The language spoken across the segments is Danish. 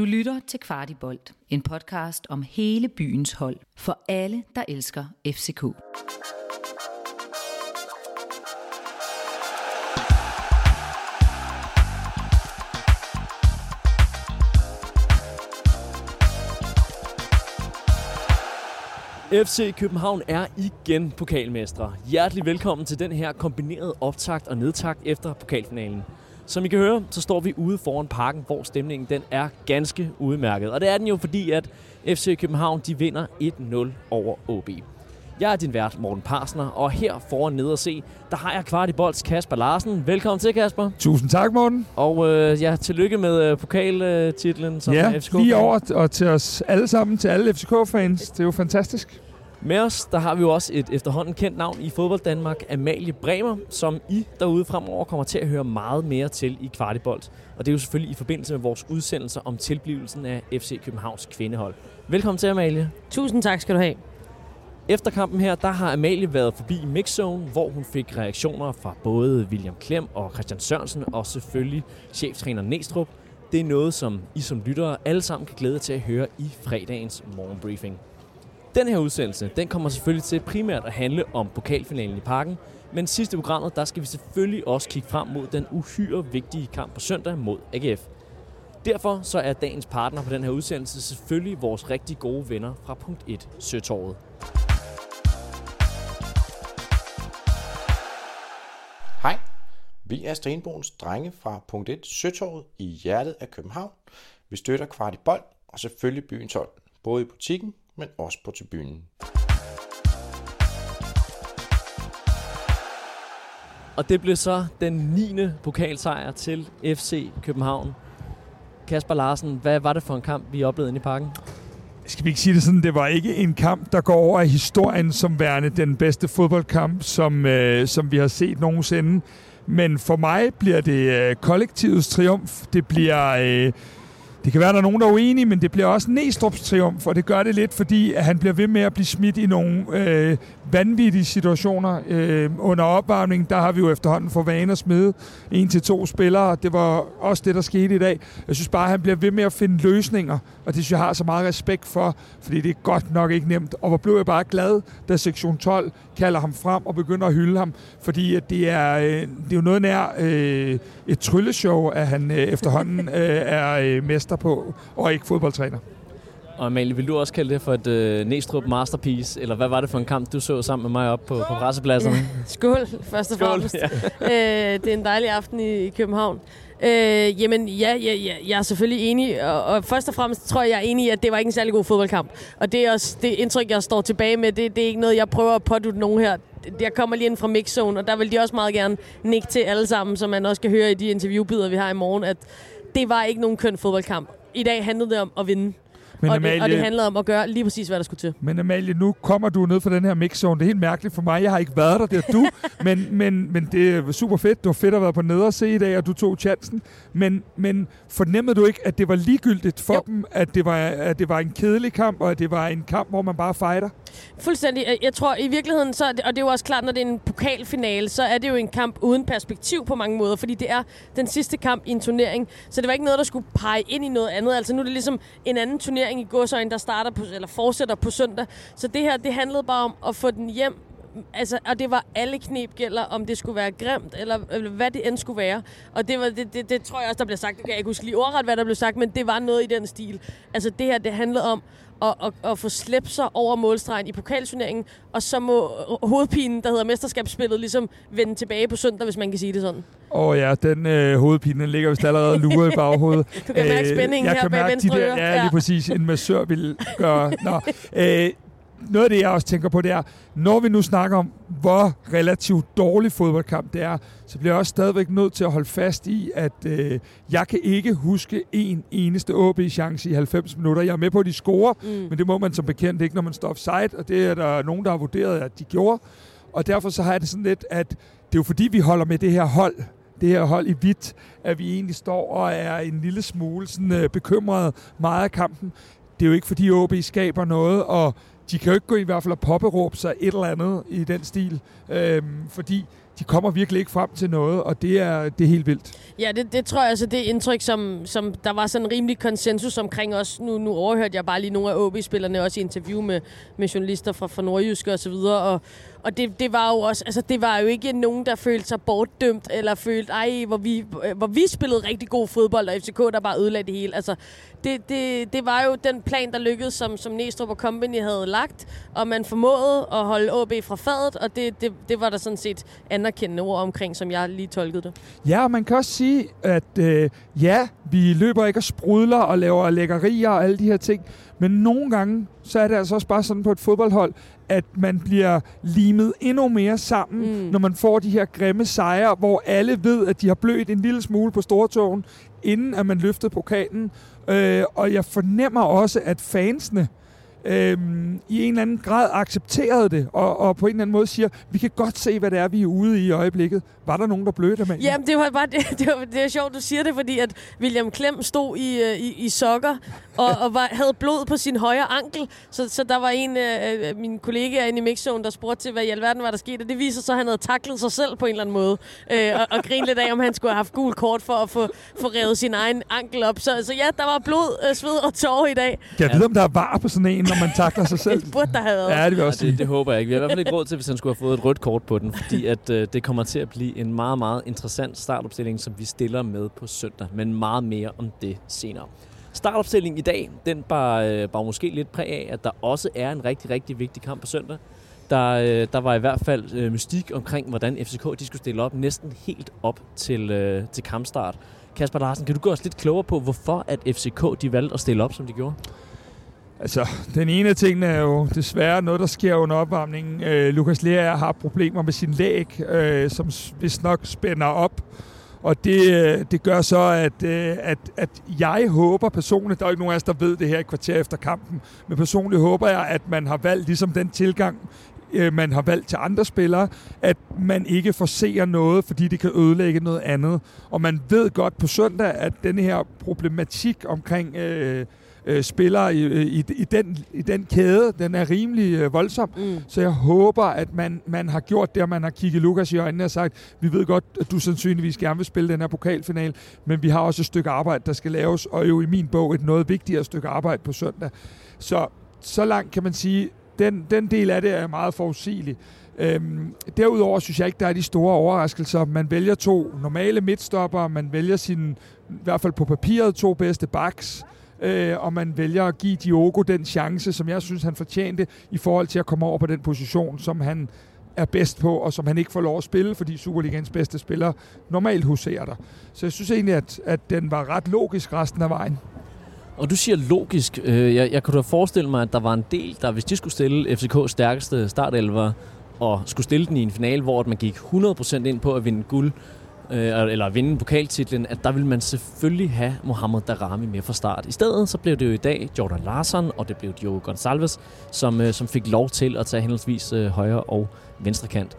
Du lytter til Kvartibolt, en podcast om hele byens hold, for alle, der elsker FCK. FC København er igen pokalmestre. Hjertelig velkommen til den her kombinerede optakt og nedtakt efter pokalfinalen. Som I kan høre, så står vi ude foran parken, hvor stemningen den er ganske udmærket. Og det er den jo fordi, at FC København de vinder 1-0 over OB. Jeg er din vært, Morten Parsner, og her foran nede at se, der har jeg kvart i bolds Kasper Larsen. Velkommen til, Kasper. Tusind tak, Morten. Og øh, ja, tillykke med øh, pokaltitlen som ja, FCK. lige over og til os alle sammen, til alle FCK-fans. Det er jo fantastisk. Med os, der har vi jo også et efterhånden kendt navn i fodbold Danmark, Amalie Bremer, som I derude fremover kommer til at høre meget mere til i Kvartibolt. Og det er jo selvfølgelig i forbindelse med vores udsendelser om tilblivelsen af FC Københavns kvindehold. Velkommen til, Amalie. Tusind tak skal du have. Efter kampen her, der har Amalie været forbi Mixzone, hvor hun fik reaktioner fra både William Klem og Christian Sørensen, og selvfølgelig cheftræner Næstrup. Det er noget, som I som lyttere alle sammen kan glæde jer til at høre i fredagens morgenbriefing. Den her udsendelse, den kommer selvfølgelig til primært at handle om pokalfinalen i parken, men sidste programmet, der skal vi selvfølgelig også kigge frem mod den uhyre vigtige kamp på søndag mod AGF. Derfor så er dagens partner på den her udsendelse selvfølgelig vores rigtig gode venner fra punkt 1, Søtorvet. Hej, vi er Stenbogens drenge fra punkt 1 Søtorvet i hjertet af København. Vi støtter kvart i bold og selvfølgelig byens hold, både i butikken, men også på tribunen. Og det blev så den 9. pokalsejr til FC København. Kasper Larsen, hvad var det for en kamp, vi oplevede inde i parken? Skal vi ikke sige det sådan, det var ikke en kamp, der går over i historien som værende den bedste fodboldkamp, som, øh, som vi har set nogensinde. Men for mig bliver det øh, kollektivets triumf. Det bliver... Øh, det kan være, der er nogen, der er uenige, men det bliver også Næstrup's triumf, og det gør det lidt, fordi han bliver ved med at blive smidt i nogle øh, vanvittige situationer. Øh, under opvarmningen, der har vi jo efterhånden for vane at smide en til to spillere. Det var også det, der skete i dag. Jeg synes bare, at han bliver ved med at finde løsninger, og det synes jeg har så meget respekt for, fordi det er godt nok ikke nemt. Og hvor blev jeg bare glad, da sektion 12 kalder ham frem og begynder at hylde ham, fordi at det, er, øh, det er jo noget nær øh, et trylleshow, at han øh, efterhånden øh, er øh, mester på, og ikke fodboldtræner. Og Amalie, vil du også kalde det for et øh, Næstrup masterpiece, eller hvad var det for en kamp, du så sammen med mig op på, på pressepladserne? Ja, skål, først og Skål, fremmest. ja. øh, det er en dejlig aften i, i København. Øh, jamen, ja, ja, ja, jeg er selvfølgelig enig, og, og først og fremmest tror jeg, jeg er enig i, at det var ikke en særlig god fodboldkamp. Og det er også det indtryk, jeg står tilbage med, det, det er ikke noget, jeg prøver at pådute nogen her. Jeg kommer lige ind fra mixzone, og der vil de også meget gerne nikke til alle sammen, som man også kan høre i de interviewbider, vi har i morgen, at det var ikke nogen køn fodboldkamp. I dag handlede det om at vinde. Men og, Amalie, det, og det handlede om at gøre lige præcis, hvad der skulle til. Men Amalie, nu kommer du ned fra den her mixzone. Det er helt mærkeligt for mig. Jeg har ikke været der, det er du. men, men, men det er super fedt. Det var fedt at være på nede og se i dag, og du tog chancen. Men, men fornemmede du ikke, at det var ligegyldigt for Jo. dem, at det, var, at det var en kedelig kamp, og at det var en kamp, hvor man bare fighter? Fuldstændig. Jeg- tror i virkeligheden, så, og det er jo også klart, når det er en pokalfinale, så er det jo en kamp uden perspektiv på mange måder, fordi det er den sidste kamp i en turnering. Så det var ikke noget, der skulle pege ind i noget andet. Altså nu er det ligesom en anden turnering i godsøjen, der starter på, eller fortsætter på søndag. Så det her, det handlede bare om at få den hjem Altså, og det var alle knep gælder, om det skulle være grimt, eller, eller hvad det end skulle være. Og det, var, det, det, det tror jeg også, der blev sagt. Jeg kan ikke huske lige ordret, hvad der blev sagt, men det var noget i den stil. Altså, det her, det handlede om at, at, at få slæbt sig over målstregen i pokalturneringen, og så må hovedpinen, der hedder mesterskabsspillet, ligesom vende tilbage på søndag, hvis man kan sige det sådan. Åh oh ja, den øh, hovedpine, den ligger vist allerede luret i baghovedet. Du kan mærke spændingen jeg her kan bag mærke venstre de der, Ja. lige præcis. En massør vil gøre. Nå, øh, noget af det, jeg også tænker på, det er, når vi nu snakker om, hvor relativt dårlig fodboldkamp det er, så bliver jeg også stadigvæk nødt til at holde fast i, at øh, jeg kan ikke huske en eneste OB-chance i 90 minutter. Jeg er med på, at de scorer, mm. men det må man som bekendt ikke, når man står offside, og det er der nogen, der har vurderet, at de gjorde. Og derfor så har jeg det sådan lidt, at det er jo fordi, vi holder med det her hold, det her hold i hvidt, at vi egentlig står og er en lille smule sådan, øh, bekymret meget af kampen. Det er jo ikke fordi OB skaber noget, og de kan jo ikke gå i hvert fald og popperåbe sig et eller andet i den stil, øh, fordi de kommer virkelig ikke frem til noget, og det er, det er helt vildt. Ja, det, det tror jeg altså, det indtryk, som, som der var sådan en rimelig konsensus omkring os. Nu, nu overhørte jeg bare lige nogle af OB-spillerne også i interview med, med journalister fra, fra Nordjysk og så videre, og, og det, det var jo også, altså det var jo ikke nogen, der følte sig bortdømt, eller følte, ej, hvor vi, øh, hvor vi spillede rigtig god fodbold, og FCK, der bare ødelagde det hele. Altså, det, det, det var jo den plan, der lykkedes, som, som Næstrup og Company havde lagt, og man formåede at holde AB fra fadet, og det, det, det var der sådan set anerkendende ord omkring, som jeg lige tolkede det. Ja, og man kan også sige, at øh, ja, vi løber ikke og sprudler og laver lækkerier og alle de her ting, men nogle gange, så er det altså også bare sådan på et fodboldhold, at man bliver limet endnu mere sammen, mm. når man får de her grimme sejre, hvor alle ved, at de har blødt en lille smule på stortogen, inden at man løftede pokalen. Øh, og jeg fornemmer også, at fansene øhm, i en eller anden grad accepterede det, og, og på en eller anden måde siger, vi kan godt se, hvad det er, vi er ude i i øjeblikket. Var der nogen, der blødte med? Jamen, det var bare det, det, var, det er sjovt, du siger det, fordi at William Klem stod i, øh, i, i sokker og, og var, havde blod på sin højre ankel, så, så der var en af mine kollegaer inde i mixzone, der spurgte til, hvad i alverden var der sket, og det viser så, at han havde taklet sig selv på en eller anden måde, øh, og, og grinede lidt af, om han skulle have haft gul kort for at få, få revet sin egen ankel op. Så, så ja, der var blod, øh, sved og tårer i dag. Jeg ved, om der er var på sådan en, når man takler sig selv. det burde der have været. Ja, det vil jeg også ja, det, det, håber jeg ikke. Vi har i hvert fald ikke råd til, hvis han skulle have fået et rødt kort på den, fordi at, øh, det kommer til at blive en meget, meget interessant startopstilling, som vi stiller med på søndag, men meget mere om det senere. Startopstillingen i dag, den bar, øh, bar måske lidt præg af, at der også er en rigtig, rigtig vigtig kamp på søndag. Der, øh, der var i hvert fald øh, mystik omkring, hvordan FCK de skulle stille op næsten helt op til, øh, til kampstart. Kasper Larsen, kan du gå os lidt klogere på, hvorfor at FCK de valgte at stille op, som de gjorde? Altså, den ene af tingene er jo desværre noget, der sker under opvarmningen. Øh, Lukas Lea har problemer med sin læg, øh, som vist nok spænder op. Og det, øh, det gør så, at, øh, at, at jeg håber personligt, der er ikke nogen af os, der ved det her et kvarter efter kampen, men personligt håber jeg, at man har valgt ligesom den tilgang, øh, man har valgt til andre spillere, at man ikke forser noget, fordi det kan ødelægge noget andet. Og man ved godt på søndag, at den her problematik omkring øh, øh, spillere i, øh, i, i, den, i den kæde, den er rimelig øh, voldsom. Mm. Så jeg håber, at man, man har gjort det, og man har kigget Lukas i øjnene og sagt, vi ved godt, at du sandsynligvis gerne vil spille den her pokalfinal, men vi har også et stykke arbejde, der skal laves, og jo i min bog et noget vigtigere stykke arbejde på søndag. Så så langt kan man sige, den, den del af det er meget forudsigelig. Øhm, derudover synes jeg ikke, der er de store overraskelser. Man vælger to normale midtstopper, man vælger sin, i hvert fald på papiret, to bedste backs øh, og man vælger at give Diogo den chance, som jeg synes, han fortjente i forhold til at komme over på den position, som han er bedst på, og som han ikke får lov at spille, fordi Superligans bedste spiller normalt huserer der. Så jeg synes egentlig, at, at den var ret logisk resten af vejen. Og du siger logisk. Øh, jeg, jeg kunne da forestille mig, at der var en del, der hvis de skulle stille FCK's stærkeste startelver, og skulle stille den i en finale, hvor man gik 100% ind på at vinde guld, øh, eller vinde pokaltitlen, at der vil man selvfølgelig have Mohamed Darami med fra start. I stedet så blev det jo i dag Jordan Larsen, og det blev Diogo Gonçalves, som, øh, som fik lov til at tage henholdsvis øh, højre og venstre kant.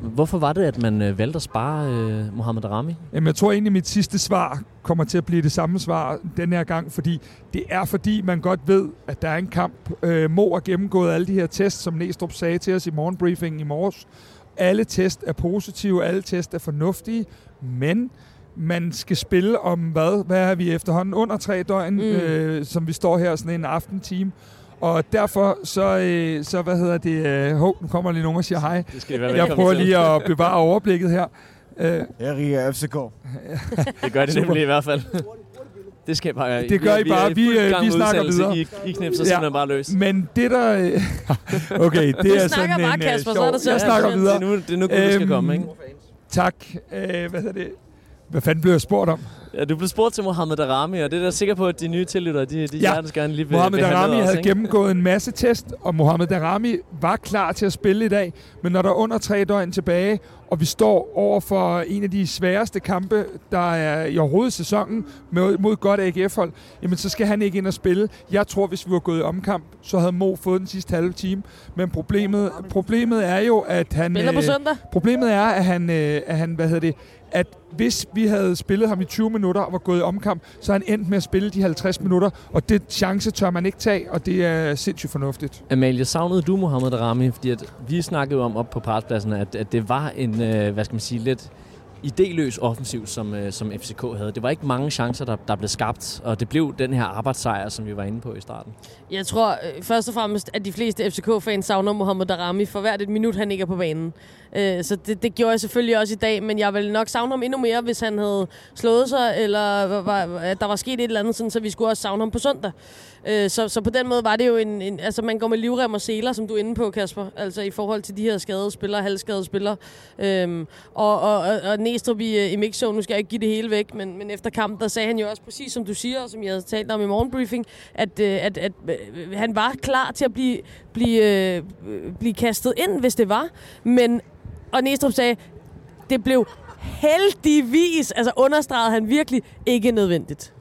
Hvorfor var det, at man øh, valgte at spare øh, Mohamed Darami? Jamen, jeg tror egentlig, at mit sidste svar kommer til at blive det samme svar den her gang, fordi det er fordi, man godt ved, at der er en kamp. Øh, Mo har gennemgået alle de her tests, som Næstrup sagde til os i morgenbriefingen i morges. Alle test er positive, alle test er fornuftige, men man skal spille om hvad? Hvad er vi efterhånden? Under tre døgn, mm. øh, som vi står her sådan en aftenteam. Og derfor så, øh, så hvad hedder det, øh, hov, nu kommer lige nogen og siger hej. Det skal være Jeg prøver lige at bevare overblikket her. Øh, jeg er FCK. det gør det nemlig i hvert fald. Det skal bare... Det gør I bare. Vi, vi, vi snakker videre. I, I knipser ja. simpelthen bare løs. Men det der... okay, det er sådan bare, en... Kasper, så er det jeg snakker videre. Det er nu, det er nu øhm, skal komme, ikke? Tak. Øh, hvad er det? Hvad fanden blev jeg spurgt om? Ja, du blev spurgt til Mohamed Darami, og det er der sikker på, at de nye tillyttere, de, de ja. hjertens gerne lige vil Mohamed Darami også, havde ikke? gennemgået en masse test, og Mohamed Darami var klar til at spille i dag, men når der er under tre døgn tilbage, og vi står over for en af de sværeste kampe, der er i overhovedet sæsonen, mod, mod godt AGF-hold, jamen så skal han ikke ind og spille. Jeg tror, hvis vi var gået i omkamp, så havde Mo fået den sidste halve time. Men problemet, problemet er jo, at han... Spiller på søndag? Øh, problemet er, at han, øh, at han hvad hedder det, at hvis vi havde spillet ham i 20 minutter og var gået i omkamp, så er han endt med at spille de 50 minutter, og det chance tør man ikke tage, og det er sindssygt fornuftigt. Amalie, savnede du Mohamed Rami? Fordi at vi snakkede om op på partspladsen, at, at det var en, øh, hvad skal man sige, lidt idéløs offensiv, som, øh, som FCK havde. Det var ikke mange chancer, der, der blev skabt, og det blev den her arbejdssejr, som vi var inde på i starten. Jeg tror øh, først og fremmest, at de fleste FCK-fans savner Mohamed Darami for hvert et minut, han ikke er på banen. Øh, så det, det gjorde jeg selvfølgelig også i dag, men jeg ville nok savne ham endnu mere, hvis han havde slået sig, eller var, der var sket et eller andet, sådan, så vi skulle også savne ham på søndag. Øh, så, så på den måde var det jo en, en... Altså, man går med livrem og seler, som du er inde på, Kasper. Altså, i forhold til de her skadede spillere, halvskadede spillere. Øh, og, og, og, og Næstrup i, øh, i mixzone, nu skal jeg ikke give det hele væk, men, men efter kampen, der sagde han jo også præcis som du siger, og som jeg havde talt om i morgenbriefing, at, øh, at, at, at han var klar til at blive, blive, blive kastet ind, hvis det var. Men, og Næstrup sagde, det blev heldigvis, altså understregede han virkelig, ikke nødvendigt.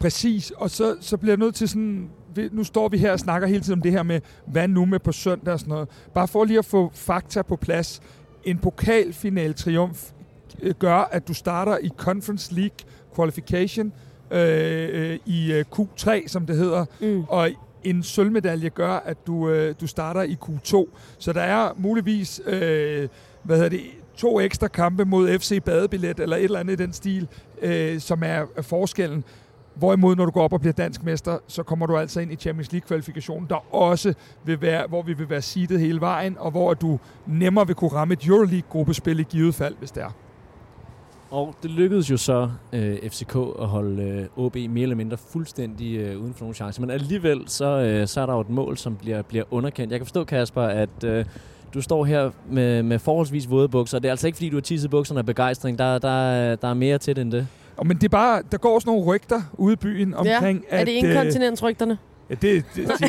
Præcis, og så, så bliver jeg nødt til sådan... Nu står vi her og snakker hele tiden om det her med, hvad nu med på søndag og sådan noget. Bare for lige at få fakta på plads. En pokalfinal triumf gør, at du starter i Conference League Qualification øh, øh, i øh, Q3, som det hedder. Mm. Og en sølvmedalje gør, at du, øh, du starter i Q2. Så der er muligvis... Øh, hvad hedder det, to ekstra kampe mod FC Badebillet, eller et eller andet i den stil, øh, som er, er forskellen. Hvorimod, når du går op og bliver dansk mester, så kommer du altså ind i Champions League-kvalifikationen, der også vil være, hvor vi vil være seedet hele vejen, og hvor du nemmere vil kunne ramme et Euroleague-gruppespil i givet fald, hvis det er. Og det lykkedes jo så øh, FCK at holde øh, OB mere eller mindre fuldstændig øh, uden for nogen chance. Men alligevel, så, øh, så er der jo et mål, som bliver, bliver underkendt. Jeg kan forstå, Kasper, at øh, du står her med, med forholdsvis våde bukser. Det er altså ikke, fordi du har tisset bukserne af begejstring. Der, der, der er mere til det end det. Og men det er bare, der går sådan nogle rygter ude i byen omkring, ja. Er det inkontinensrygterne? Ja, det, det, de, de, de,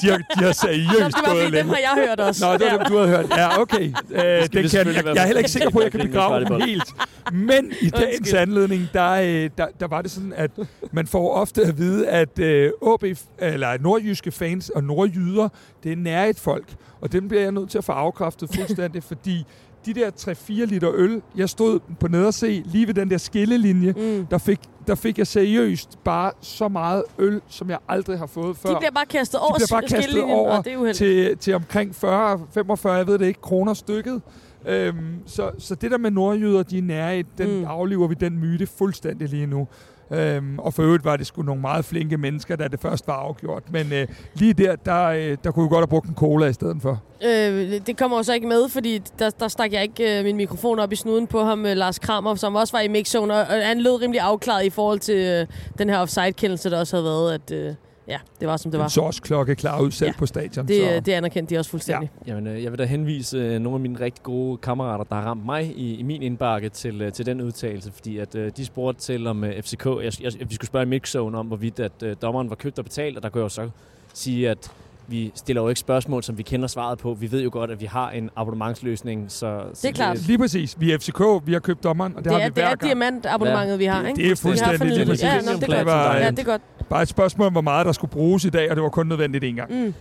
de, har, de har seriøst var fordi, dem har jeg hørt også. Nå, det var ja. dem, du havde hørt. Ja, okay. Uh, det kan, jeg, jeg er heller ikke sikker på, at jeg kan begrave dem helt. Men i dagens anledning, der, der, der var det sådan, at man får ofte at vide, at uh, OB, eller nordjyske fans og nordjyder, det er nær et folk. Og dem bliver jeg nødt til at få afkræftet fuldstændig, fordi de der 3-4 liter øl, jeg stod på nederse lige ved den der skillelinje, mm. der, fik, der fik jeg seriøst bare så meget øl, som jeg aldrig har fået før. De bliver bare kastet over De bliver bare kastet over oh, til, til omkring 40-45, jeg ved det ikke, kroner stykket. Øhm, så, så det der med nordjyder, de er nære, den mm. afliver vi den myte fuldstændig lige nu. Øhm, og for øvrigt var det sgu nogle meget flinke mennesker, da det først var afgjort. Men øh, lige der, der, øh, der kunne vi godt have brugt en cola i stedet for. Øh, det kommer også ikke med, fordi der, der stak jeg ikke øh, min mikrofon op i snuden på ham, øh, Lars Kramer, som også var i mixzone, og, og han lød rimelig afklaret i forhold til øh, den her offside-kendelse, der også havde været, at... Øh, Ja, det var som det var. Så også klokke klar ud selv ja. på stadion. Det, så. det anerkendte de også fuldstændig. Ja. Jamen, øh, jeg vil da henvise øh, nogle af mine rigtig gode kammerater, der har ramt mig i, i min indbakke til, øh, til den udtalelse, fordi at øh, de spurgte til om øh, FCK, jeg, jeg, vi skulle spørge mixzone om, hvorvidt at øh, dommeren var købt og betalt, og der kunne jeg jo så sige, at vi stiller jo ikke spørgsmål, som vi kender svaret på. Vi ved jo godt, at vi har en abonnementsløsning. Så, det er klart. Lige præcis. Vi er FCK, vi har købt dommeren, og det, det har er, vi hver Det er diamantabonnementet, ja. vi har. Ikke? Det er fuldstændig lige præcis. Ja, no, det, er godt. ja, det er godt. Bare et spørgsmål om, hvor meget der skulle bruges i dag, og det var kun nødvendigt en gang. Mm.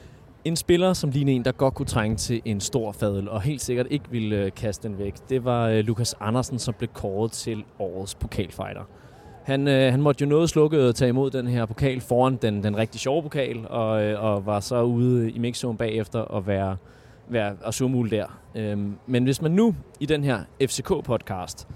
En spiller, som lignede en, der godt kunne trænge til en stor fadel, og helt sikkert ikke ville øh, kaste den væk, det var øh, Lukas Andersen, som blev kåret til årets pokalfighter. Han, øh, han måtte jo noget slukket tage imod den her pokal foran den, den rigtig sjove pokal, og, øh, og var så ude i mixzone bagefter og være, være og surmule der. Øhm, men hvis man nu i den her FCK-podcast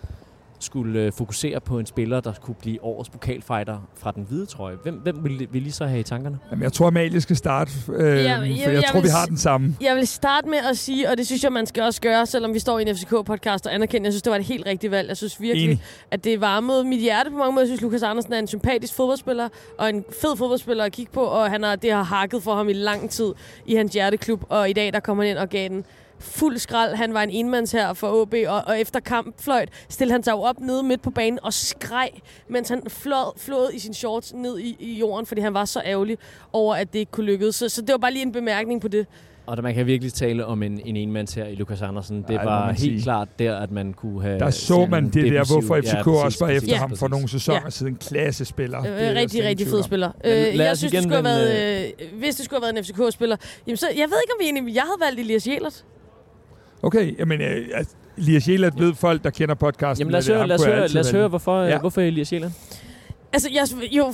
skulle øh, fokusere på en spiller, der kunne blive årets pokalfighter fra den hvide trøje. Hvem, hvem vil, vil I så have i tankerne? Jamen, jeg tror, Amalie skal starte, øh, ja, jeg, for jeg, jeg tror, vil, vi har den samme. Jeg vil starte med at sige, og det synes jeg, man skal også gøre, selvom vi står i en FCK-podcast og anerkender, jeg synes, det var et helt rigtigt valg. Jeg synes virkelig, Enig. at det varmede mit hjerte på mange måder. Jeg synes, Lukas Andersen er en sympatisk fodboldspiller, og en fed fodboldspiller at kigge på, og han har, det har hakket for ham i lang tid i hans hjerteklub, og i dag, der kommer han ind og gav den fuld skrald. Han var en enmands her for OB, og, og efter kampfløjt stillede han sig op nede midt på banen og skreg, mens han flåd, flåd i sin shorts ned i, i jorden, fordi han var så ærgerlig over, at det ikke kunne lykkes. Så, så det var bare lige en bemærkning på det. Og der man kan virkelig tale om en, en enmands her i Lukas Andersen. Det Ej, var helt sige. klart der, at man kunne have... Der så man det der, hvorfor FCK ja, præcis, også var efter ja. ham for nogle sæsoner ja. siden. Klassespiller. Øh, rigtig, rigtig fed spiller. Øh, jeg synes, det skulle have været, øh, hvis det skulle have været en FCK-spiller, jamen så, jeg ved ikke, om vi egentlig... Jeg havde valgt Elias Jelert. Okay, jamen, øh, Elias Jelert ved folk, der kender podcasten. Jamen lad os høre, lad os høre, lad os høre hvorfor, Ja. ja. hvorfor Elias Sjæland? Altså, jeg, jo,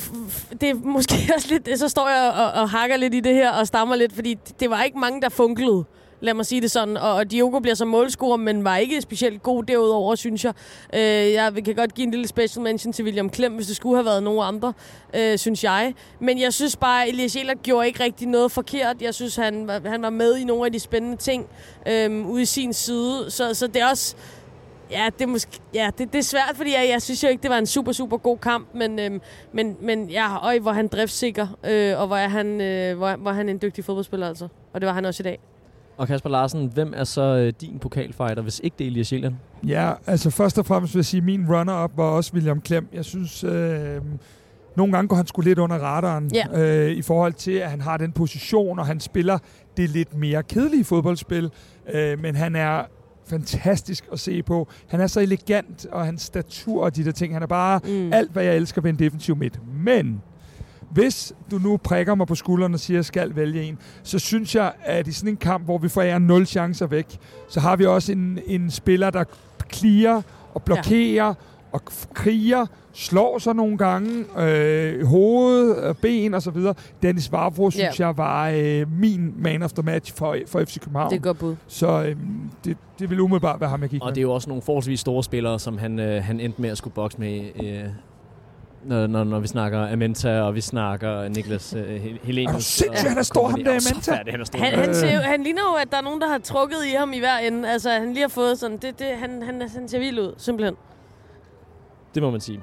det er måske også lidt... Så står jeg og, og hakker lidt i det her og stammer lidt, fordi det var ikke mange, der funklede. Lad mig sige det sådan. Og, Diogo bliver som målscorer, men var ikke specielt god derudover, synes jeg. Øh, jeg kan godt give en lille special mention til William Klem, hvis det skulle have været nogen andre, øh, synes jeg. Men jeg synes bare, at Elias Jelert gjorde ikke rigtig noget forkert. Jeg synes, han han var med i nogle af de spændende ting øh, ude i sin side. Så, så det er også... Ja, det er, måske, ja det, det er svært, fordi jeg, jeg synes jo ikke, det var en super, super god kamp, men, øhm, men, men ja, øj, hvor han driftsikker, øh, og hvor er, han, øh, hvor, hvor er han en dygtig fodboldspiller, altså. Og det var han også i dag. Og Kasper Larsen, hvem er så øh, din pokalfighter, hvis ikke det er Elias Sjæland? Ja, altså først og fremmest vil jeg sige, at min runner-up var også William Klem. Jeg synes, øh, nogle gange går han sgu lidt under radaren Ja. øh, i forhold til, at han har den position, og han spiller det lidt mere kedelige fodboldspil. Øh, men han er fantastisk at se på. Han er så elegant, og hans statur og de der ting. Han er bare Mm. alt, hvad jeg elsker ved en defensiv midt. Men hvis du nu prikker mig på skulderen og siger, at jeg skal vælge en, så synes jeg, at i sådan en kamp, hvor vi forærer nul chancer væk, så har vi også en, en spiller, der clear og blokerer ja. og kriger, slår sig nogle gange, øh, hoved, ben og så videre. Dennis Vavro, synes jeg, var øh, min man of the match for, for FC København. Det er godt bud. Så øh, det, det vil umiddelbart være ham, jeg gik Og med. det er jo også nogle forholdsvis store spillere, som han, øh, han endte med at skulle bokse med, øh, når, når, når vi snakker Amenta, og vi snakker Niklas Hel- Helenius. Er du sindssyg, og han er stor, ham der er Amenta? færdig, han er stor. Han, Øh. han, ser, han ligner jo, at der er nogen, der har trukket i ham i hver ende. Altså, han lige har fået sådan... Det, det, han, han, han ser vild ud, simpelthen. Det må man sige.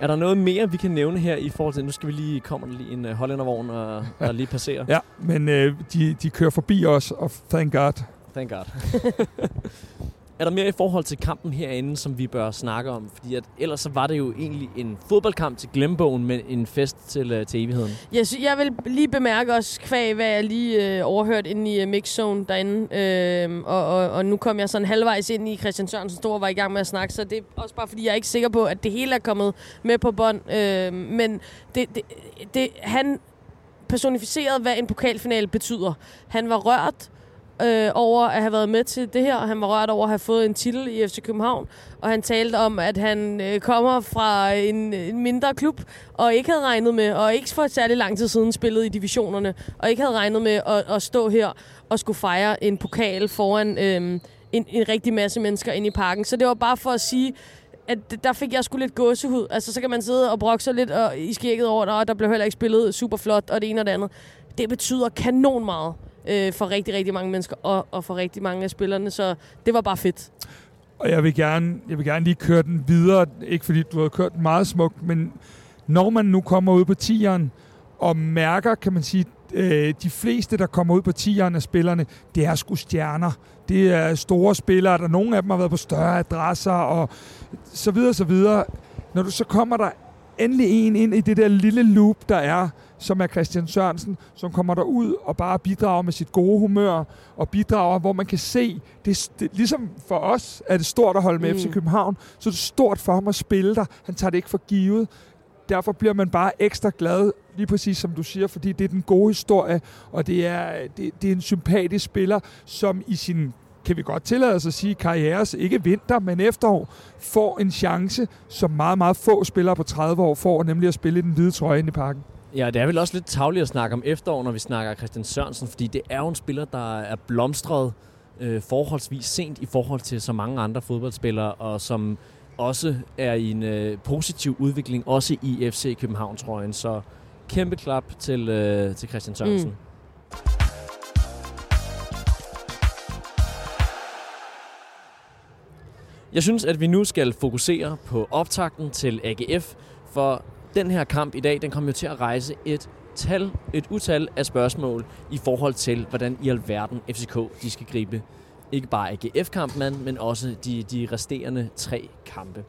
Er der noget mere, vi kan nævne her i forhold til... Nu skal vi lige... Kommer der lige en uh, hollændervogn og, og lige passere? Ja, men øh, de, de kører forbi os, og thank God. Thank God. er der mere i forhold til kampen herinde, som vi bør snakke om? Fordi at ellers så var det jo egentlig en fodboldkamp til glemmebogen, men en fest til, uh, til evigheden. Jeg, sy- jeg vil lige bemærke også kvæg, hvad jeg lige øh, overhørte inde i øh, mixzone derinde. Øh, og, og, og nu kom jeg sådan halvvejs ind i Christian Sørensen Stor var i gang med at snakke, så det er også bare fordi, jeg er ikke sikker på, at det hele er kommet med på bånd. Øh, men det, det, det, han personificerede, hvad en pokalfinale betyder. Han var rørt øh, over at have været med til det her, han var rørt over at have fået en titel i FC København, og han talte om, at han øh, kommer fra en, en mindre klub, og ikke havde regnet med, og ikke for særlig lang tid siden spillet i divisionerne, og ikke havde regnet med at, at stå her og skulle fejre en pokal foran øh, en, en rigtig masse mennesker ind i parken. Så det var bare for at sige, at der fik jeg sgu lidt gåsehud. Altså, så kan man sidde og brokke sig lidt og, i skægget over, og der blev heller ikke spillet super flot, og det ene og det andet. Det betyder kanon meget øh, for rigtig, rigtig mange mennesker, og, og for rigtig mange af spillerne, så det var bare fedt. Og jeg vil, gerne, jeg vil gerne lige køre den videre, ikke fordi du har kørt den meget smukt, men når man nu kommer ud på tieren og mærker, kan man sige, øh, de fleste, der kommer ud på tieren af spillerne, det er sgu stjerner. Det er store spillere, der nogle af dem har været på større adresser og så videre, så videre. Når du så kommer der endelig en ind i det der lille loop, der er, som er Christian Sørensen, som kommer der ud og bare bidrager med sit gode humør, og bidrager, hvor man kan se, det, det ligesom for os er det stort at holde med Mm. FC København, så er det stort for ham at spille der. Han tager det ikke for givet. Derfor bliver man bare ekstra glad, lige præcis som du siger, fordi det er den gode historie, og det er, det, det er en sympatisk spiller, som i sin kan vi godt tillade os at sige, karrieres, ikke vinter, men efterår, får en chance, som meget, meget få spillere på 30 år får, nemlig at spille i den hvide trøje inde i parken. Ja, det er vel også lidt tavligt at snakke om efterår, når vi snakker Christian Sørensen, fordi det er jo en spiller, der er blomstret øh, forholdsvis sent i forhold til så mange andre fodboldspillere, og som også er i en øh, positiv udvikling, også i FC København-trøjen. Så kæmpe klap til, øh, til Christian Sørensen. Mm. Jeg synes, at vi nu skal fokusere på optakten til AGF, for den her kamp i dag, den kommer jo til at rejse et tal, et utal af spørgsmål i forhold til, hvordan i alverden FCK de skal gribe ikke bare AGF-kampen, men også de, de resterende tre kampe.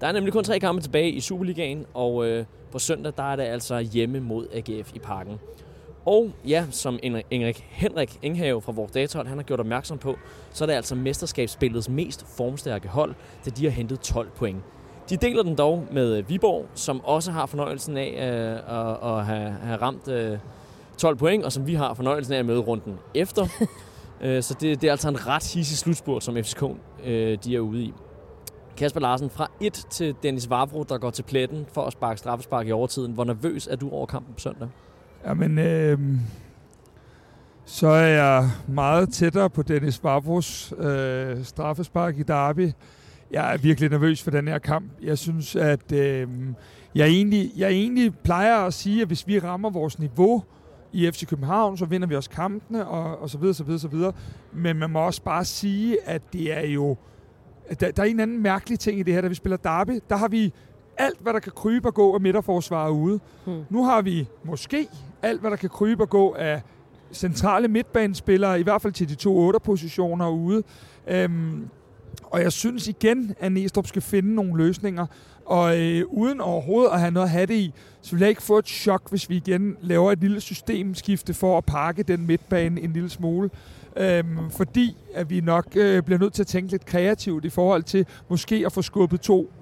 Der er nemlig kun tre kampe tilbage i Superligaen, og øh, på søndag der er det altså hjemme mod AGF i parken. Og ja, som Henrik, Henrik Enghave fra vores datahold, han har gjort opmærksom på, så er det altså mesterskabsspillets mest formstærke hold, da de har hentet 12 point. De deler den dog med Viborg, som også har fornøjelsen af øh, at, at have, have ramt øh, 12 point, og som vi har fornøjelsen af at møde runden efter. Øh, så det, det er altså en ret hissig slutspurt, som FCK øh, de er ude i. Kasper Larsen, fra 1 til Dennis Vavro, der går til pletten for at sparke straffespark i overtiden. Hvor nervøs er du over kampen på søndag? Jamen, øh, så er jeg meget tættere på Dennis Vavros øh, straffespark i Derby. Jeg er virkelig nervøs for den her kamp. Jeg synes, at øh, jeg, egentlig, jeg egentlig plejer at sige, at hvis vi rammer vores niveau i FC København, så vinder vi også kampene, og, og så videre, så videre, så videre. Men man må også bare sige, at det er jo... Der, der er en anden mærkelig ting i det her, da vi spiller derby. Der har vi alt, hvad der kan krybe og gå af midterforsvaret ude. Hmm. Nu har vi måske alt, hvad der kan krybe og gå af centrale midtbanespillere, i hvert fald til de to 8-positioner ude. Øhm, og jeg synes igen, at Næstrup skal finde nogle løsninger. Og øh, uden overhovedet at have noget at have det i, så vil jeg ikke få et chok, hvis vi igen laver et lille systemskifte for at pakke den midtbane en lille smule. Øhm, fordi at vi nok øh, bliver nødt til at tænke lidt kreativt i forhold til måske at få skubbet to,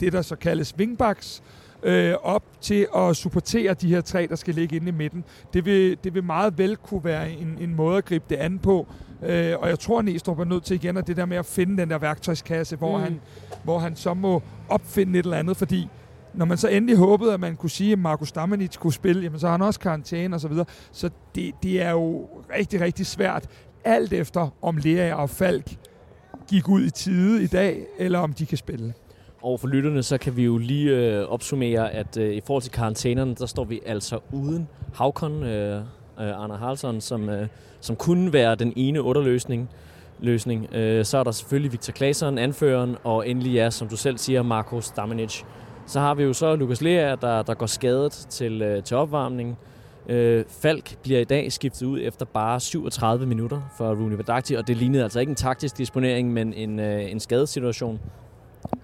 det der så kaldes wingbacks, øh, op til at supportere de her tre, der skal ligge inde i midten. Det vil, det vil meget vel kunne være en, en måde at gribe det an på. Øh, og jeg tror, at Næstrup er nødt til igen, at det der med at finde den der værktøjskasse, hvor, mm. han, hvor han så må opfinde et eller andet, fordi når man så endelig håbede, at man kunne sige, at Markus Stammenich kunne spille, jamen så har han også karantæne og så videre. Så det, det er jo rigtig, rigtig svært, alt efter om Lea og Falk gik ud i tide i dag, eller om de kan spille. Og for lytterne, så kan vi jo lige øh, opsummere, at øh, i forhold til karantænerne, der står vi altså uden Havkon, øh, øh, Arne Haraldsson, som, øh, som kunne være den ene otterløsning. Løsning. Øh, så er der selvfølgelig Victor Claesson, anføreren, og endelig ja, som du selv siger, Markus Damenic. Så har vi jo så Lukas Lea, der, der går skadet til, øh, til opvarmning. Øh, Falk bliver i dag skiftet ud efter bare 37 minutter for Rooney Badakti, og det lignede altså ikke en taktisk disponering, men en, øh, en skadesituation.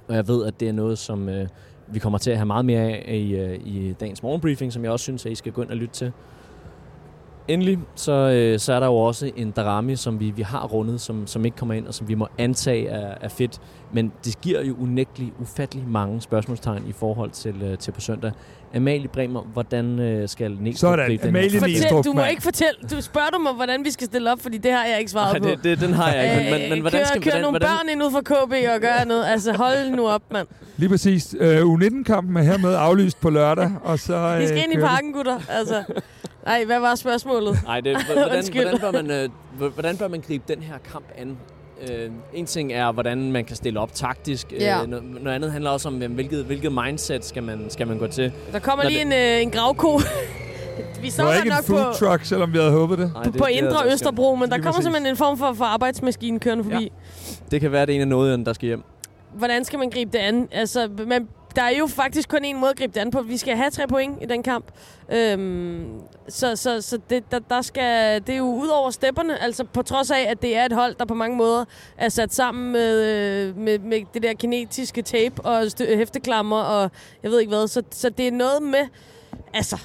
Og jeg ved, at det er noget, som øh, vi kommer til at have meget mere af i, øh, i dagens morgenbriefing, som jeg også synes, at I skal gå ind og lytte til. Endelig, så, øh, så er der jo også en Darami, som vi, vi har rundet, som, som ikke kommer ind, og som vi må antage er, er fedt. Men det giver jo unægteligt ufattelig mange spørgsmålstegn i forhold til, øh, til på søndag. Amalie Bremer, hvordan øh, skal Næstrup Sådan, Amalie Næstrup, Du må ikke fortælle. Du spørger du mig, hvordan vi skal stille op, fordi det har jeg ikke svaret Nej, det, det, den har jeg ikke. Men, men, men hvordan kør, skal, kør hvordan, nogle hvordan, børn ind ud fra KB og gøre noget. Altså, hold nu op, mand. Lige præcis. Uh, U19-kampen er hermed aflyst på lørdag. Og så, uh, vi skal ind i parken, gutter. Altså. Nej, hvad var spørgsmålet? Nej, det, hvordan, hvordan, bør man, øh, hvordan bør man gribe den her kamp an? Øh, en ting er, hvordan man kan stille op taktisk. Ja. Øh, noget, noget andet handler også om, hvilket, hvilket mindset skal man, skal man gå til. Der kommer Når lige det... en, øh, en gravko. vi så ikke nok en food på, truck, selvom vi havde håbet det. Nej, det på det, Indre det, Østerbro, men der kommer præcis. simpelthen en form for, for arbejdsmaskine kørende forbi. Ja. Det kan være, det er en af nåderne, der skal hjem. Hvordan skal man gribe det an? Altså, man der er jo faktisk kun en måde at gribe det an på. Vi skal have tre point i den kamp. Øhm, så så, så det, der, der skal, det er jo ud over stepperne, altså på trods af, at det er et hold, der på mange måder er sat sammen med, øh, med, med det der kinetiske tape og hæfteklammer og jeg ved ikke hvad. Så, så det er noget med, altså,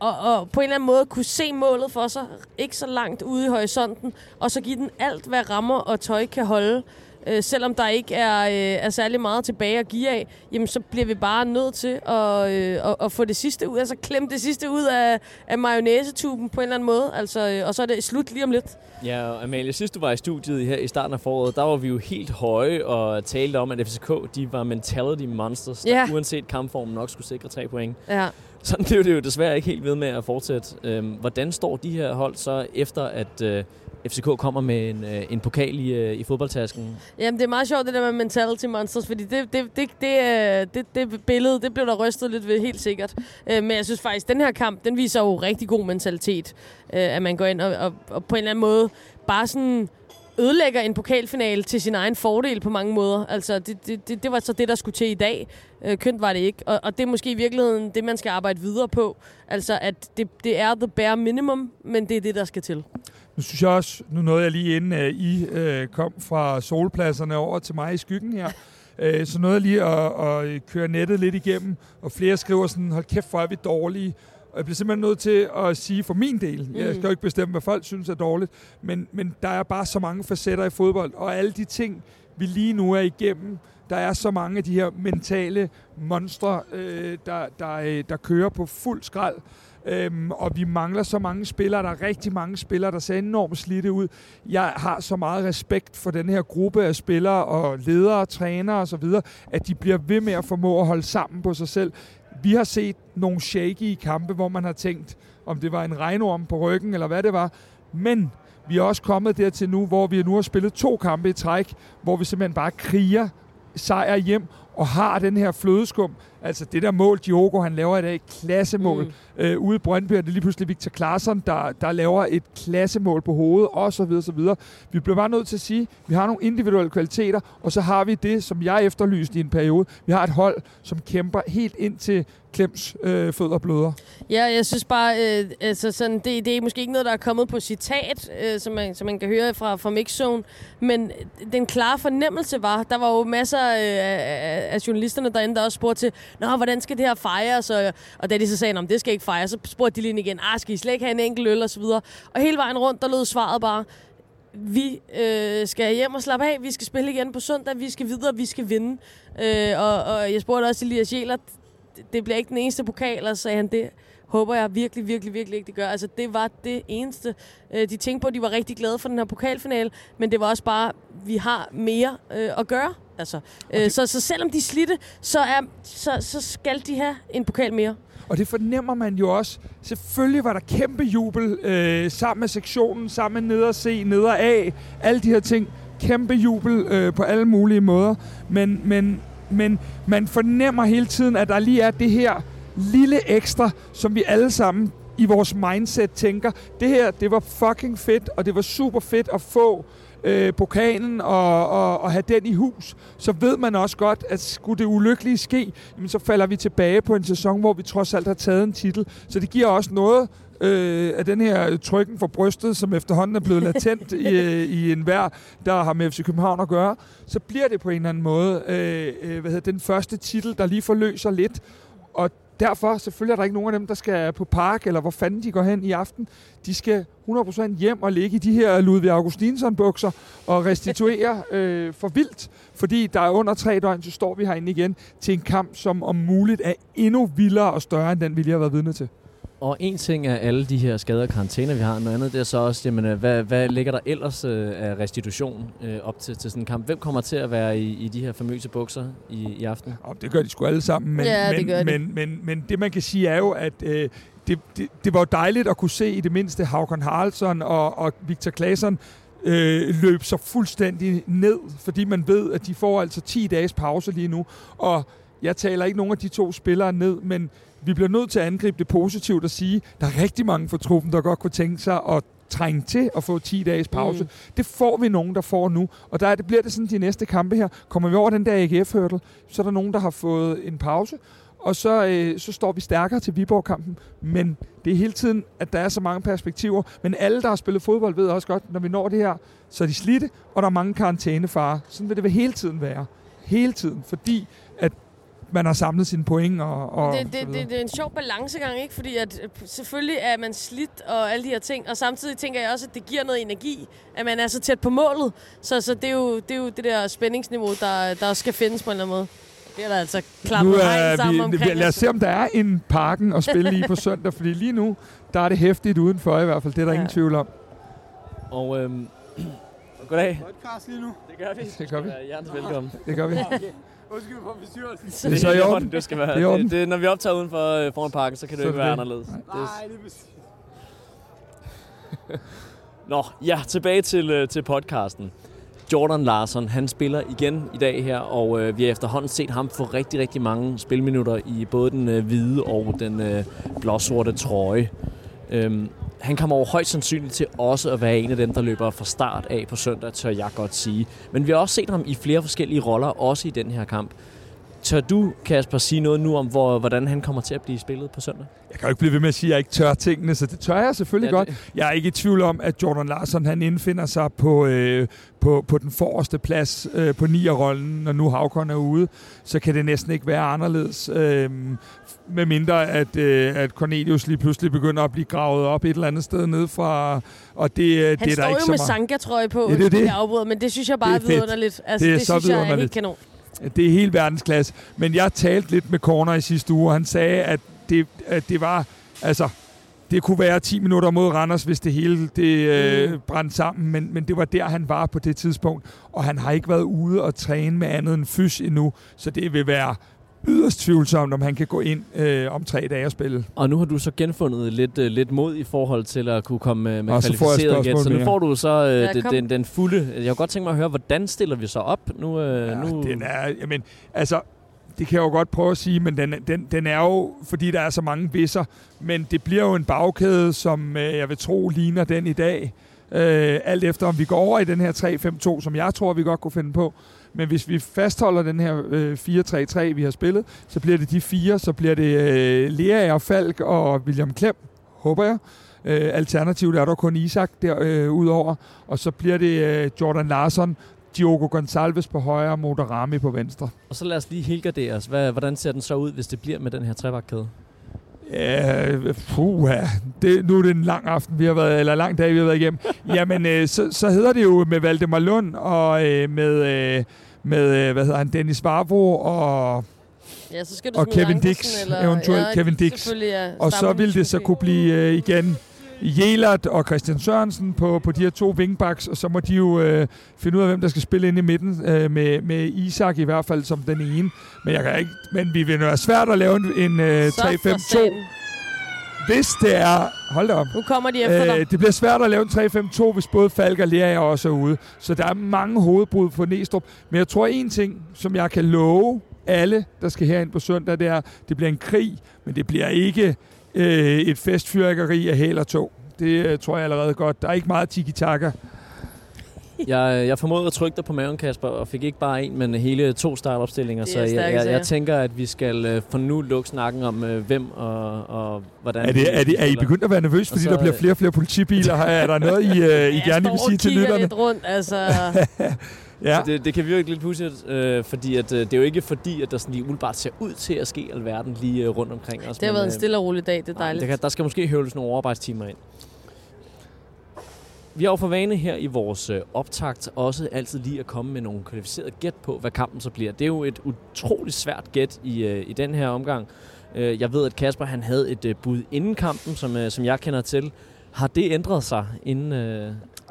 og, og på en eller anden måde kunne se målet for sig, ikke så langt ude i horisonten, og så give den alt, hvad rammer og tøj kan holde øh, selvom der ikke er, øh, er særlig meget tilbage at give af, jamen så bliver vi bare nødt til at, øh, at, at få det sidste ud, altså klemme det sidste ud af, af mayonnaisetuben på en eller anden måde, altså, øh, og så er det slut lige om lidt. Ja, og Amalie, sidst du var i studiet her i starten af foråret, der var vi jo helt høje og talte om, at FCK de var mentality monsters, der ja. uanset kampformen nok skulle sikre tre point. Ja. Sådan blev det jo desværre ikke helt ved med at fortsætte. Øhm, hvordan står de her hold så efter, at øh, FCK kommer med en, øh, en pokal i, øh, i fodboldtasken? Jamen, det er meget sjovt, det der med mentality monsters, fordi det, det, det, det, øh, det, det billede, det blev der rystet lidt ved, helt sikkert. Øh, men jeg synes faktisk, at den her kamp, den viser jo rigtig god mentalitet, øh, at man går ind og, og, og på en eller anden måde bare sådan ødelægger en pokalfinale til sin egen fordel på mange måder. Altså, det, det, det, det var så det, der skulle til i dag. Øh, kønt var det ikke. Og, og det er måske i virkeligheden det, man skal arbejde videre på. Altså, at det, det er the bare minimum, men det er det, der skal til. Nu synes jeg også, nu nåede jeg lige inden uh, I uh, kom fra solpladserne over til mig i skyggen her, uh, så nåede jeg lige at, at køre nettet lidt igennem, og flere skriver sådan, hold kæft, hvor er vi dårlige. Og jeg bliver simpelthen nødt til at sige for min del, jeg skal jo ikke bestemme, hvad folk synes er dårligt, men, men der er bare så mange facetter i fodbold, og alle de ting, vi lige nu er igennem, der er så mange af de her mentale monstre, øh, der, der, øh, der kører på fuld skrald. Øhm, og vi mangler så mange spillere. Der er rigtig mange spillere, der ser enormt slidte ud. Jeg har så meget respekt for den her gruppe af spillere og ledere, trænere osv., at de bliver ved med at formå at holde sammen på sig selv. Vi har set nogle shaky kampe, hvor man har tænkt, om det var en regnorm på ryggen, eller hvad det var. Men vi er også kommet dertil nu, hvor vi nu har spillet to kampe i træk, hvor vi simpelthen bare kriger sejr hjem, og har den her flødeskum. Altså det der mål, Diogo han laver i dag, klassemål. Mm. Øh, ude i Brøndby er det lige pludselig Victor Claesson, der, der laver et klassemål på hovedet, og så videre, så videre. Vi bliver bare nødt til at sige, at vi har nogle individuelle kvaliteter, og så har vi det, som jeg efterlyste i en periode. Vi har et hold, som kæmper helt ind til Klems øh, fødder bløder. Ja, jeg synes bare, øh, altså sådan, det, det er måske ikke noget, der er kommet på citat, øh, som, man, som man kan høre fra, fra Mixzone, men den klare fornemmelse var, der var jo masser øh, af, af journalisterne derinde, der også spurgte til, Nå, hvordan skal det her fejres? Og, og da de så sagde, om det skal ikke fejres, så spurgte de lige igen, ah, skal I slet ikke have en enkelt øl og så videre. Og hele vejen rundt, der lød svaret bare, vi øh, skal hjem og slappe af, vi skal spille igen på søndag, vi skal videre, vi skal vinde. Øh, og, og jeg spurgte også Elias Jæler, det bliver ikke den eneste pokal, og så sagde han, det håber jeg virkelig, virkelig, virkelig ikke, det gør. Altså, det var det eneste. Øh, de tænkte på, at de var rigtig glade for den her pokalfinale, men det var også bare, vi har mere øh, at gøre. Altså, øh, så, så selvom de slidte, så, er, så, så skal de have en pokal mere. Og det fornemmer man jo også. Selvfølgelig var der kæmpe jubel øh, sammen med sektionen, sammen med neder C, neder A, alle de her ting. Kæmpe jubel øh, på alle mulige måder. Men, men, men man fornemmer hele tiden, at der lige er det her lille ekstra, som vi alle sammen i vores mindset tænker, det her, det var fucking fedt, og det var super fedt at få øh, pokalen og, og, og have den i hus, så ved man også godt, at skulle det ulykkelige ske, jamen, så falder vi tilbage på en sæson, hvor vi trods alt har taget en titel. Så det giver også noget øh, af den her trykken for brystet, som efterhånden er blevet latent i, øh, i en vær, der har med FC København at gøre, så bliver det på en eller anden måde øh, øh hvad hedder, den første titel, der lige forløser lidt. Og derfor selvfølgelig er der ikke nogen af dem, der skal på park, eller hvor fanden de går hen i aften. De skal 100% hjem og ligge i de her Ludvig Augustinsson-bukser og restituere øh, for vildt. Fordi der er under tre døgn, så står vi herinde igen til en kamp, som om muligt er endnu vildere og større, end den vi lige har været vidne til. Og en ting er alle de her skader og karantæner, vi har. Noget andet det er så også, jamen, øh, hvad, hvad ligger der ellers øh, af restitution øh, op til, til sådan en kamp? Hvem kommer til at være i, i de her famøse bukser i, i aften? Oh, det gør de sgu alle sammen. Men, ja, men, det gør de. men, men, men det man kan sige er jo, at øh, det, det, det var jo dejligt at kunne se i det mindste Håkon Haraldsson og, og Victor Claesson øh, løb så fuldstændig ned, fordi man ved, at de får altså 10 dages pause lige nu. Og jeg taler ikke nogen af de to spillere ned, men vi bliver nødt til at angribe det positivt og sige, der er rigtig mange for truppen, der godt kunne tænke sig at trænge til at få 10 dages pause. Mm. Det får vi nogen, der får nu. Og der er det, bliver det sådan, de næste kampe her. Kommer vi over den der AGF-hurdle, så er der nogen, der har fået en pause. Og så, øh, så står vi stærkere til Viborg-kampen. Men det er hele tiden, at der er så mange perspektiver. Men alle, der har spillet fodbold, ved også godt, når vi når det her, så er de slidte, og der er mange karantænefarer. Sådan vil det hele tiden være. Hele tiden. Fordi at man har samlet sine point og, og det, det, det, det er en sjov balancegang, ikke? Fordi at øh, selvfølgelig er man slidt og alle de her ting, og samtidig tænker jeg også, at det giver noget energi, at man er så tæt på målet. Så, så det, er jo, det er jo det der spændingsniveau, der, der skal findes på en eller anden måde. Det er der altså klappet nu hegn sammen vi, omkring. Lad os se, om der er en parken at spille i på søndag, fordi lige nu, der er det hæftigt udenfor i hvert fald. Det er der ja. ingen tvivl om. Og øhm, goddag. Podcast lige nu. Det gør vi. Det gør vi. Hjertelig velkommen. Det gør vi. Undskyld for bestyrelsen. Det er så i orden. Det skal være. Det er orden. Det, det, når vi optager uden for øh, foran parken, så kan det Så jo ikke er være det. anderledes. Det, Nej, det er bestemt. Nå, ja, tilbage til, øh, til podcasten. Jordan Larsen, han spiller igen i dag her, og øh, vi har efterhånden set ham få rigtig, rigtig mange spilminutter i både den øh, hvide og den øh, blåsorte trøje. Øhm, han kommer over højst sandsynligt til også at være en af dem, der løber fra start af på søndag, tør jeg godt sige. Men vi har også set ham i flere forskellige roller, også i den her kamp. Tør du, Kasper, sige noget nu om, hvor, hvordan han kommer til at blive spillet på søndag? Jeg kan jo ikke blive ved med at sige, at jeg ikke tør tingene, så det tør jeg selvfølgelig Ja, det- godt. Jeg er ikke i tvivl om, at Jordan Larsen han indfinder sig på, øh, på, på den forreste plads øh, på rollen, når nu Havkon er ude. Så kan det næsten ikke være anderledes. Øh, med mindre at, øh, at Cornelius lige pludselig begynder at blive gravet op et eller andet sted ned fra... Og det, øh, Han det er står der ikke jo så med. Sanka-trøje på, Ja, det er det. jeg afbryder, men det synes jeg bare Det er, fedt. vidunderligt. Altså, Det er det så synes jeg er helt vidunderligt. kanon. Det er helt verdensklasse. Men jeg talte lidt med Corner i sidste uge, og han sagde, at det, at det var... Altså, det kunne være 10 minutter mod Randers, hvis det hele det, øh, brændte sammen, men, men det var der, han var på det tidspunkt. Og han har ikke været ude og træne med andet end fys endnu, så det vil være yderst tvivlsomt, om han kan gå ind øh, om tre dage og spille. Og nu har du så genfundet lidt, uh, lidt mod i forhold til at kunne komme med, med Og jeg kvalificeret gæt. Så nu får du så uh, Ja, kom. den, den fulde... Jeg kunne godt tænke mig at høre, hvordan stiller vi så op? Nu, uh, Ja, nu... den er, jamen, altså, det kan jeg jo godt prøve at sige, men den, den, den er jo, fordi der er så mange visser, men det bliver jo en bagkæde, som øh, jeg vil tro ligner den i dag. Øh, alt efter om vi går over i den her 3-5-2, som jeg tror, vi godt kunne finde på. Men hvis vi fastholder den her øh, 4-3-3, vi har spillet, så bliver det de fire, så bliver det øh, Lea, Falk og William Klem, håber jeg. Øh, alternativt er der kun Isak derudover, øh, udover. og så bliver det øh, Jordan Larsson, Diogo Gonçalves på højre, Motorami på venstre. Og så lad os lige helgardere os. Hvad, hvordan ser den så ud, hvis det bliver med den her trebakkæde? Ja, puh, det, nu er det en lang aften, vi har været, eller lang dag, vi har været igennem. Jamen, øh, så, så hedder det jo med Valdemar Lund og øh, med, øh, med øh, hvad hedder han, Dennis Varvo og Ja, så skal du Og Kevin Dix, eller, eventuelt ja, Kevin Dix. Ja, Og så Stammen vil det så kunne blive øh, igen Jelert og Christian Sørensen på, på de her to wingbacks, og så må de jo øh, finde ud af, hvem der skal spille ind i midten, øh, med, med Isak i hvert fald som den ene. Men, jeg kan ikke, men vi vil være svært at lave en, en øh, Så for 3-5-2, satan. hvis det er... Hold da op. Nu kommer de efter dig. Øh, det bliver svært at lave en 3-5-2, hvis både Falk og Lea også er ude. Så der er mange hovedbrud på Næstrup. Men jeg tror en ting, som jeg kan love alle, der skal herind på søndag, det er, det bliver en krig, men det bliver ikke øh, et festfyrkeri af hæl og tog. Det øh, tror jeg allerede godt. Der er ikke meget tiki-taka. Jeg, jeg formåede at trykke dig på maven, Kasper, og fik ikke bare en, men hele to startopstillinger. Er Så jeg, jeg, jeg tænker, at vi skal øh, for nu lukke snakken om, øh, hvem og, og hvordan... Er, det, er, det, er I begyndt at være nervøs, fordi så, der bliver flere og flere politibiler? Er der noget, I, øh, I gerne vil sige til Jeg står og kigger lytterne? lidt rundt, altså. Ja. Det, det kan virke lidt pudsigt, øh, fordi at, øh, det er jo ikke fordi, at der sådan lige umiddelbart ser ud til at ske alverden lige øh, rundt omkring os. Det har men, været en øh, stille og rolig dag, det er nej, dejligt. Det kan, der skal måske høvles nogle overarbejdstimer ind. Vi har jo for vane her i vores øh, optakt også altid lige at komme med nogle kvalificerede gæt på, hvad kampen så bliver. Det er jo et utroligt svært gæt i, øh, i den her omgang. Jeg ved, at Kasper han havde et bud inden kampen, som, som jeg kender til. Har det ændret sig inden...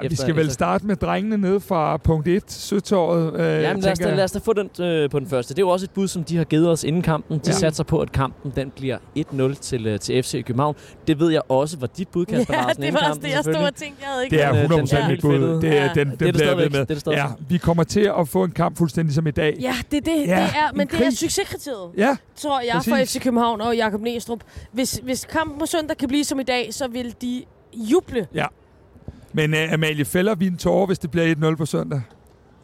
Øh, Vi skal vel starte med drengene ned fra punkt 1, Søtorvet. Øh, Jamen lad os, da, lad os da få den øh, på den første. Det er jo også et bud, som de har givet os inden kampen. De Ja. ja. satser på, at kampen den bliver 1-0 til, øh, til FC København. Det ved jeg også var dit bud, Kasper Ja, Larsen, det var også kampen, det, jeg stod og tænkte, jeg havde ikke Det er Den, øh, den 100% er mit helt bud. Det, Ja. ja. den, den Det er det bliver ved med. Det er det. Ja, vi kommer til at få en kamp fuldstændig som i dag. Ja, det er det, Ja, det er, en men det er succeskriteriet, Ja, tror jeg, Præcis. for FC København og Jakob Næstrup. Hvis, hvis kampen på søndag kan blive som i dag, så vil de juble. Men uh, Amalie, fælder vi en tårer, hvis det bliver 1-0 på søndag?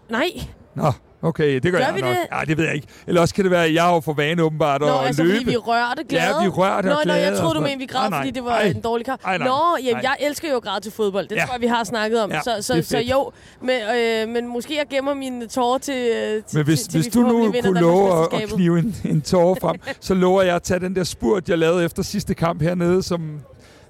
Nej, Nå, okay, det gør, Gør jeg vi nok. det? Ja, det ved jeg ikke. Eller også kan det være, at jeg har jo for vane åbenbart Nå, at altså løbe. fordi vi rørte glade. Ja, vi rørte Nå, og nå, jeg glade troede, du mente, vi græd, fordi det var nej. en dårlig kamp. Ej, nej. Nå, jamen, jeg elsker jo at græde til fodbold. Det Ja. tror jeg, vi har snakket om. Ja, så, så, er så jo, men, øh, men måske jeg gemmer mine tårer til, øh, til Men hvis, til, til hvis vi du nu vinder kunne love at, knive en, en tårer frem, så lover jeg at tage den der spurt, jeg lavede efter sidste kamp hernede, som,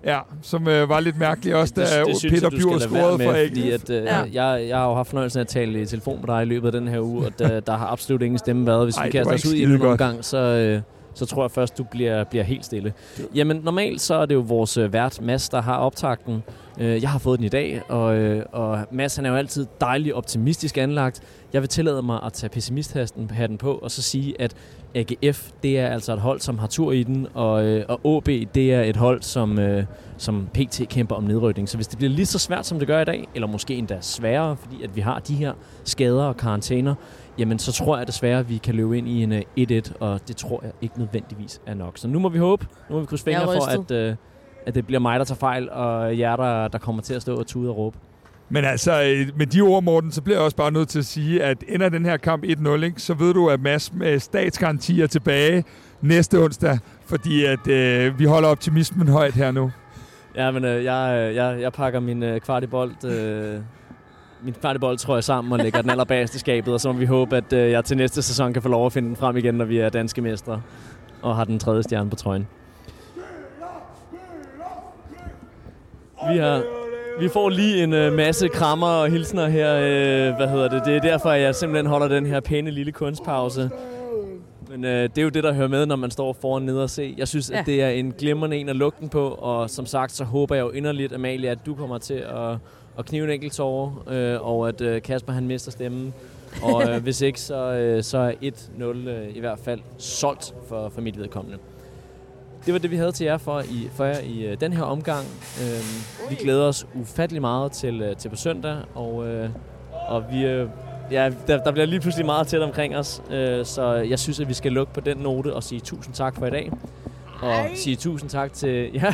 ja, som øh, var lidt mærkelig også, da det synes Peter jeg, du skal Bjur scorede med, for fordi ikke. at, øh, Ja. jeg, jeg har jo haft fornøjelsen af at tale i telefon med dig i løbet af den her uge, og der, der har absolut ingen stemme været. Hvis Ej, vi det kaster os ud i en omgang, så, øh, så tror jeg først, du bliver, bliver helt stille. Jamen, normalt så er det jo vores øh, vært, Mads, der har optakten. Øh, jeg har fået den i dag, og, øh, og Mads han er jo altid dejligt optimistisk anlagt. Jeg vil tillade mig at tage pessimisthatten på, og så sige, at AGF, det er altså et hold, som har tur i den, og, og OB, det er et hold, som, som PT kæmper om nedrykning. Så hvis det bliver lige så svært, som det gør i dag, eller måske endda sværere, fordi at vi har de her skader og karantæner, jamen så tror jeg desværre, at vi kan løbe ind i en øh, 1-1, og det tror jeg ikke nødvendigvis er nok. Så nu må vi håbe, nu må vi krydse fingre for, at, øh, at det bliver mig, der tager fejl, og jer, der, der kommer til at stå og tude og råbe. Men altså, øh, med de ord, Morten, så bliver jeg også bare nødt til at sige, at ender den her kamp 1-0, ikke, så ved du, at Mads med statsgarantier tilbage næste onsdag, fordi at øh, vi holder optimismen højt her nu. Ja, men øh, jeg, øh, jeg, jeg pakker min øh, kvartibold... Øh, min kvartibold tror jeg sammen og lægger den allerbagest i skabet, og så må vi håbe, at øh, jeg til næste sæson kan få lov at finde den frem igen, når vi er danske mestre og har den tredje stjerne på trøjen. Vi har, vi får lige en øh, masse krammer og hilsner her. Øh, hvad hedder det? Det er derfor, at jeg simpelthen holder den her pæne lille kunstpause. Men øh, det er jo det, der hører med, når man står foran nede og se. Jeg synes. Ja. at det er en glimrende en at lukke den på, og som sagt, så håber jeg jo inderligt, Amalie, at du kommer til at, og knive en enkelt tårer, øh, og at øh, Kasper han mister stemmen. Og øh, hvis ikke, så, øh, så er 1-0 øh, i hvert fald solgt for, for mit vedkommende. Det var det, vi havde til jer for, i, for jer i øh, den her omgang. Øh, vi glæder os ufattelig meget til, øh, til på søndag, og, øh, og vi, øh, ja, der, der bliver lige pludselig meget tæt omkring os, øh, så jeg synes, at vi skal lukke på den note og sige tusind tak for i dag. Og sige tusind tak til ja,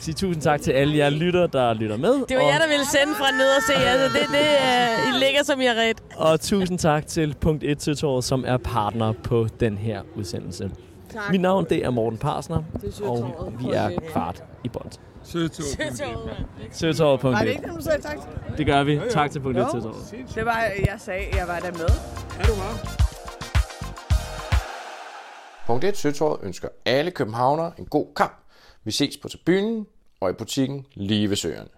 sige tusind tak til alle jer lytter, der lytter med. Det var og, jer, der ville sende fra ned og se. Altså, det, det, uh, I ligger som I har ret. og tusind tak til Punkt 1 Søtåret, som er partner på den her udsendelse. Tak. Mit navn det er Morten Parsner, er og vi er kvart i bold. Søtåret punkt Var det 1. ikke det, du sagde tak til? Det gør vi. Tak til Punkt 1 Jo. Søtåret. Det var, jeg sagde, jeg var der med. Er du meget? Punkt 1 Søtorvet ønsker alle københavnere en god kamp. Vi ses på tribunen og i butikken lige ved søerne.